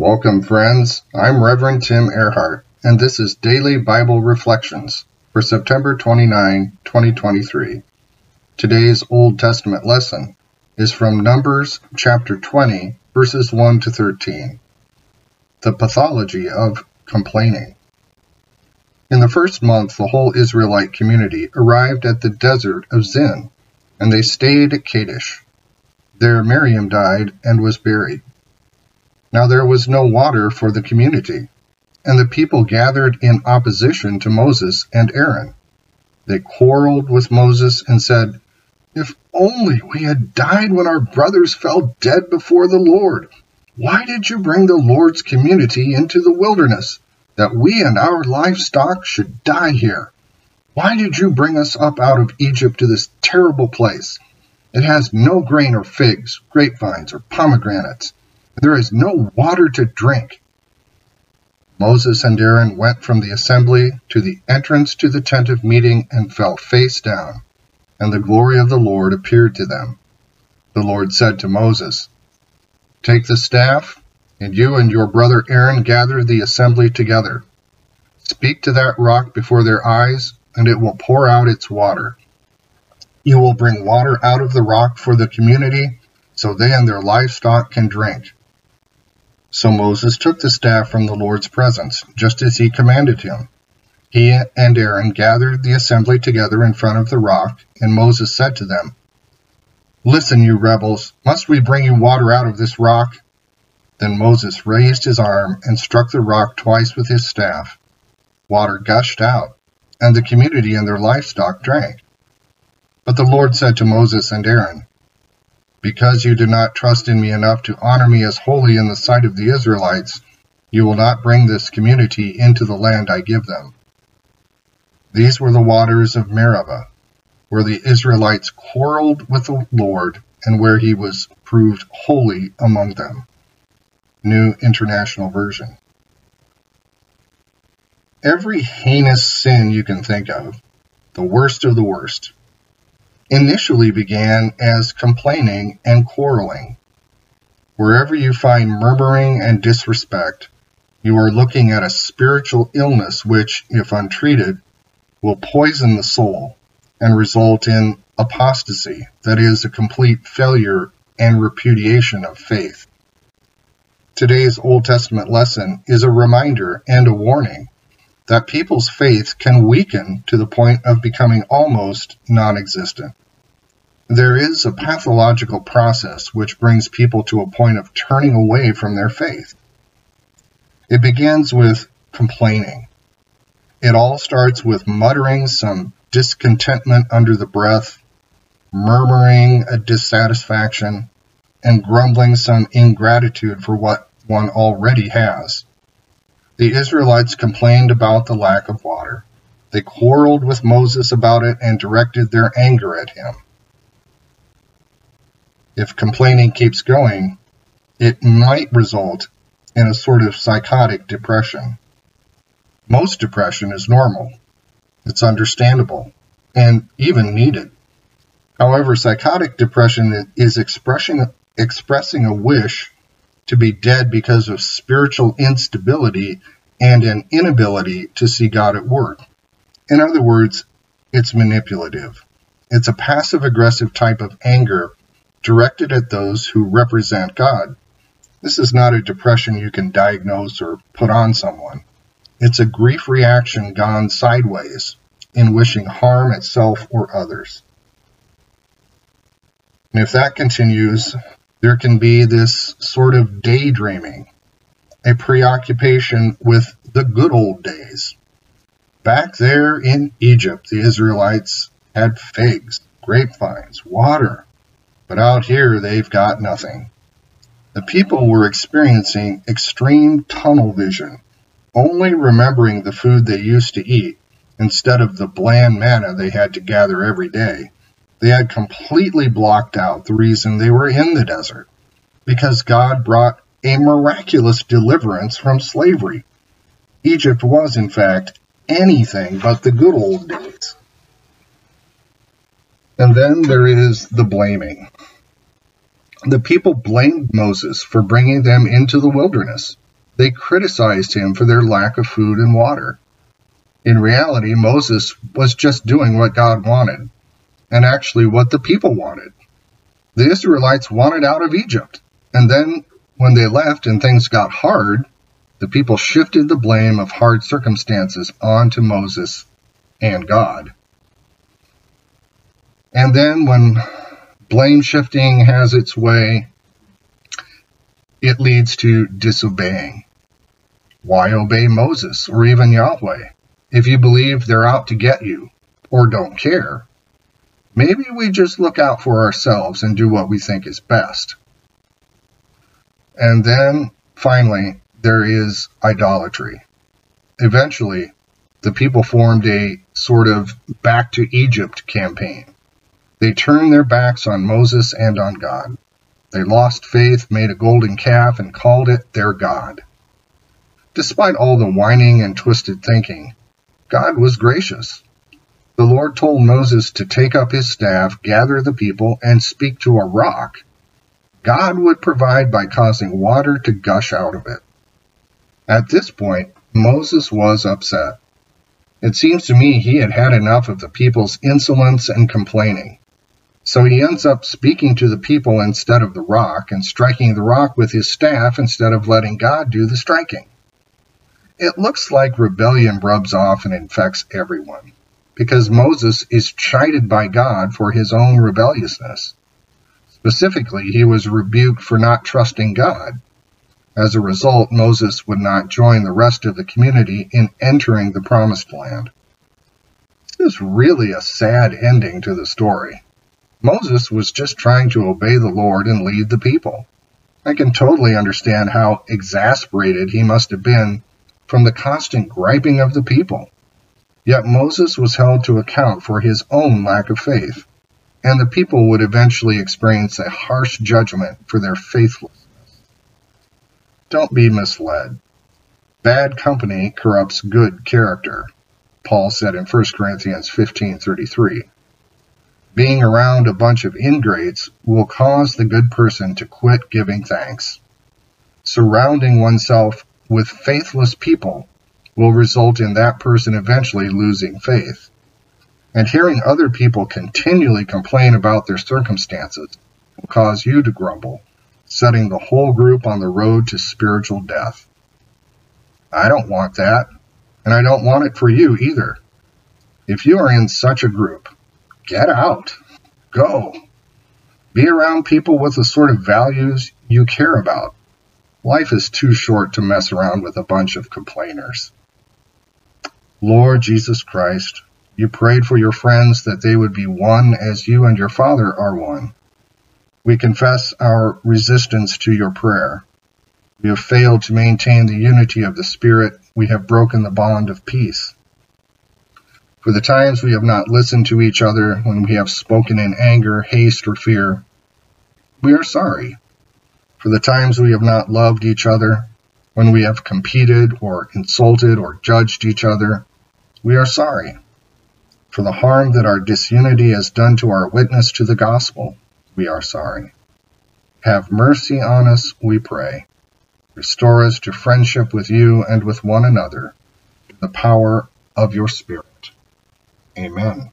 Welcome, friends. I'm Reverend Tim Ehrhardt, and this is Daily Bible Reflections for September 29, 2023. Today's Old Testament lesson is from Numbers chapter 20, verses 1 to 13. The pathology of complaining. In the first month, the whole Israelite community arrived at the desert of Zin, and they stayed at Kadesh. There Miriam died and was buried. Now there was no water for the community, and the people gathered in opposition to Moses and Aaron. They quarreled with Moses and said, If only we had died when our brothers fell dead before the Lord. Why did you bring the Lord's community into the wilderness, that we and our livestock should die here? Why did you bring us up out of Egypt to this terrible place? It has no grain or figs, grapevines, or pomegranates there is no water to drink. Moses and Aaron went from the assembly to the entrance to the tent of meeting and fell face down, and the glory of the Lord appeared to them. The Lord said to Moses, Take the staff, and you and your brother Aaron gather the assembly together. Speak to that rock before their eyes, and it will pour out its water. You will bring water out of the rock for the community, so they and their livestock can drink. So Moses took the staff from the Lord's presence, just as he commanded him. He and Aaron gathered the assembly together in front of the rock, and Moses said to them, Listen, you rebels, must we bring you water out of this rock? Then Moses raised his arm and struck the rock twice with his staff. Water gushed out, and the community and their livestock drank. But the Lord said to Moses and Aaron, because you do not trust in me enough to honor me as holy in the sight of the Israelites, you will not bring this community into the land I give them. These were the waters of Meribah, where the Israelites quarreled with the Lord and where he was proved holy among them. New International Version. Every heinous sin you can think of, the worst of the worst, initially began as complaining and quarreling. Wherever you find murmuring and disrespect, you are looking at a spiritual illness which, if untreated, will poison the soul and result in apostasy, that is, a complete failure and repudiation of faith. Today's Old Testament lesson is a reminder and a warning that people's faith can weaken to the point of becoming almost non existent. There is a pathological process which brings people to a point of turning away from their faith. It begins with complaining. It all starts with muttering some discontentment under the breath, murmuring a dissatisfaction, and grumbling some ingratitude for what one already has. The Israelites complained about the lack of water. They quarreled with Moses about it and directed their anger at him. If complaining keeps going, it might result in a sort of psychotic depression. Most depression is normal. It's understandable and even needed. However, psychotic depression is expressing, a wish to be dead because of spiritual instability and an inability to see God at work. In other words, it's manipulative. It's a passive aggressive type of anger directed at those who represent God. This is not a depression you can diagnose or put on someone. It's a grief reaction gone sideways in wishing harm itself or others. And if that continues, there can be this sort of daydreaming, a preoccupation with the good old days. Back there in Egypt, the Israelites had figs, grapevines, water, but out here they've got nothing. The people were experiencing extreme tunnel vision, only remembering the food they used to eat instead of the bland manna they had to gather every day. They had completely blocked out the reason they were in the desert, because God brought a miraculous deliverance from slavery. Egypt was, in fact, anything but the good old days. And then there is the blaming. The people blamed Moses for bringing them into the wilderness. They criticized him for their lack of food and water. In reality, Moses was just doing what God wanted, and actually what the people wanted. The Israelites wanted out of Egypt, and then when they left and things got hard, the people shifted the blame of hard circumstances onto Moses and God. And then when blame shifting has its way, it leads to disobeying. Why obey Moses or even Yahweh if you believe they're out to get you or don't care? Maybe we just look out for ourselves and do what we think is best. And then finally, there is idolatry. Eventually, the people formed a sort of back to Egypt campaign. They turned their backs on Moses and on God. They lost faith, made a golden calf, and called it their God. Despite all the whining and twisted thinking, God was gracious. The Lord told Moses to take up his staff, gather the people, and speak to a rock. God would provide by causing water to gush out of it. At this point, Moses was upset. It seems to me he had had enough of the people's insolence and complaining. So he ends up speaking to the people instead of the rock and striking the rock with his staff instead of letting God do the striking. It looks like rebellion rubs off and infects everyone, because Moses is chided by God for his own rebelliousness. Specifically, he was rebuked for not trusting God. As a result, Moses would not join the rest of the community in entering the promised land. This is really a sad ending to the story. Moses was just trying to obey the Lord and lead the people. I can totally understand how exasperated he must have been from the constant griping of the people. Yet Moses was held to account for his own lack of faith, and the people would eventually experience a harsh judgment for their faithlessness. Don't be misled. Bad company corrupts good character, Paul said in 1 Corinthians 15:33. Being around a bunch of ingrates will cause the good person to quit giving thanks. Surrounding oneself with faithless people will result in that person eventually losing faith. And hearing other people continually complain about their circumstances will cause you to grumble setting the whole group on the road to spiritual death. I don't want that, and I don't want it for you either. If you are in such a group, get out. Go. Be around people with the sort of values you care about. Life is too short to mess around with a bunch of complainers. Lord Jesus Christ, you prayed for your friends that they would be one as you and your Father are one. We confess our resistance to your prayer. We have failed to maintain the unity of the Spirit. We have broken the bond of peace. For the times we have not listened to each other, when we have spoken in anger, haste, or fear, we are sorry. For the times we have not loved each other, when we have competed or insulted or judged each other, we are sorry. For the harm that our disunity has done to our witness to the gospel, we are sorry. Have mercy on us, we pray. Restore us to friendship with you and with one another, the power of your Spirit. Amen.